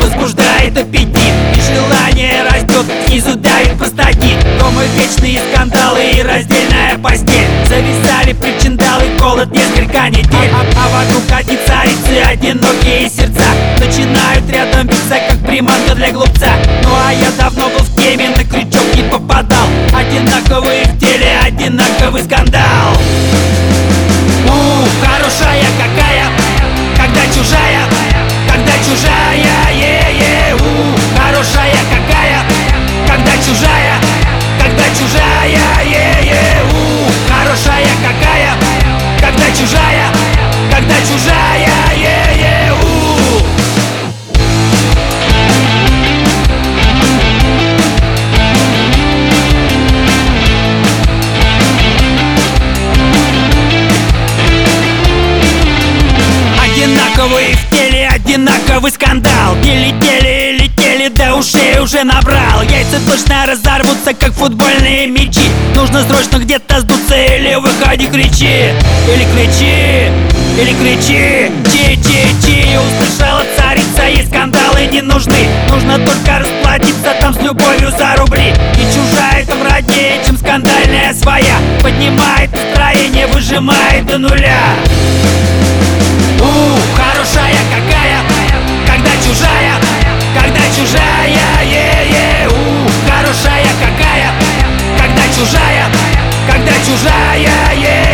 возбуждает аппетит. И желание растет, снизу давит простатит. Дома вечные скандалы и раздельная постель. Завязали причиндалы, холод несколько недель. А, а вокруг одни царицы, одинокие сердца. Начинают рядом биться, как приманка для глупца. Ну а я давно был в теме, на крючок не попадал. Одинаковые в теле, одинаковый скандал. Одинаковый в теле, одинаковый скандал. Летели, летели, до ушей уже набрал. Яйца точно разорвутся, как футбольные мячи. Нужно срочно где-то сдуться или выходи кричи. Или кричи, или кричи. Чи-чи-чи, услышала царица И скандалы не нужны. Нужно только расплатиться там с любовью за рубли. И чужая там роднее, чем скандальная своя. Поднимает настроение, выжимает до нуля. У, хорошая какая, когда чужая, когда чужая, е-е, у, хорошая какая, когда чужая, когда чужая, е